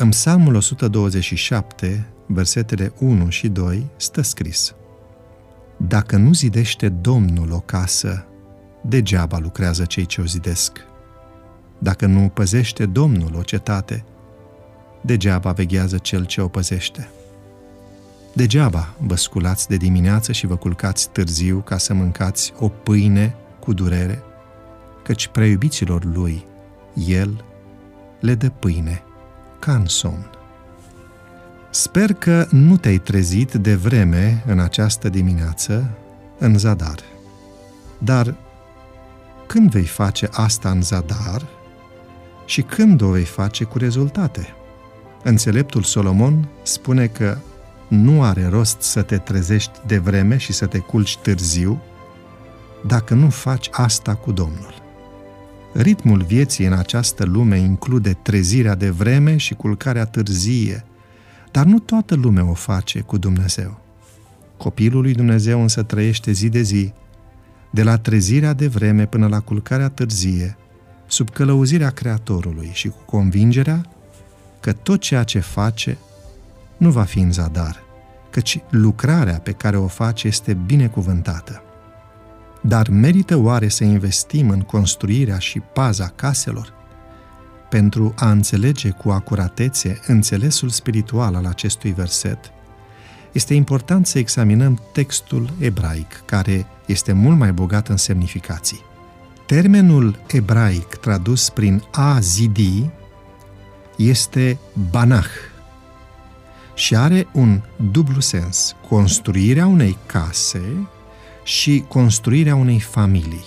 În Psalmul 127, versetele 1 și 2, stă scris Dacă nu zidește Domnul o casă, degeaba lucrează cei ce o zidesc. Dacă nu păzește Domnul o cetate, degeaba veghează cel ce o păzește. Degeaba vă sculați de dimineață și vă culcați târziu ca să mâncați o pâine cu durere, căci preiubiților lui, el le dă pâine ca în somn. Sper că nu te-ai trezit de vreme în această dimineață în zadar. Dar când vei face asta în zadar și când o vei face cu rezultate? Înțeleptul Solomon spune că nu are rost să te trezești de vreme și să te culci târziu dacă nu faci asta cu Domnul. Ritmul vieții în această lume include trezirea de vreme și culcarea târzie, dar nu toată lumea o face cu Dumnezeu. Copilul lui Dumnezeu însă trăiește zi de zi, de la trezirea de vreme până la culcarea târzie, sub călăuzirea Creatorului și cu convingerea că tot ceea ce face nu va fi în zadar, căci lucrarea pe care o face este binecuvântată. Dar merită oare să investim în construirea și paza caselor? Pentru a înțelege cu acuratețe înțelesul spiritual al acestui verset, este important să examinăm textul ebraic, care este mult mai bogat în semnificații. Termenul ebraic tradus prin a zidi este banach și are un dublu sens, construirea unei case și construirea unei familii.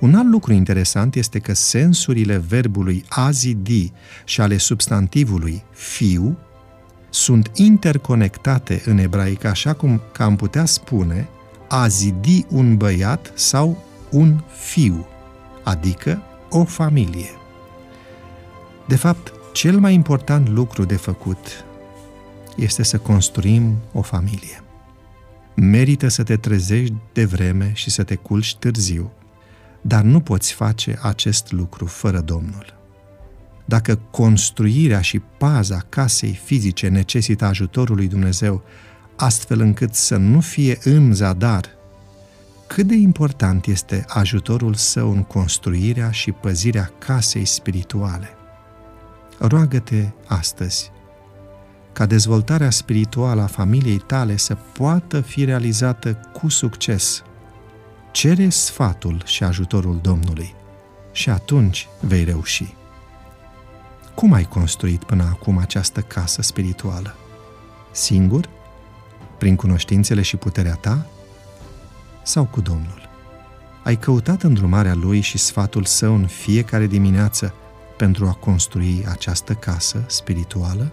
Un alt lucru interesant este că sensurile verbului a zidi și ale substantivului fiu sunt interconectate în ebraică, așa cum că am putea spune a zidi un băiat sau un fiu, adică o familie. De fapt, cel mai important lucru de făcut este să construim o familie. Merită să te trezești de vreme și să te culci târziu, dar nu poți face acest lucru fără Domnul. Dacă construirea și paza casei fizice necesită ajutorul lui Dumnezeu, astfel încât să nu fie în zadar, cât de important este ajutorul său în construirea și păzirea casei spirituale. Roagă-te astăzi ca dezvoltarea spirituală a familiei tale să poată fi realizată cu succes. Cere sfatul și ajutorul Domnului și atunci vei reuși. Cum ai construit până acum această casă spirituală? Singur? Prin cunoștințele și puterea ta? Sau cu Domnul? Ai căutat îndrumarea Lui și sfatul Său în fiecare dimineață pentru a construi această casă spirituală?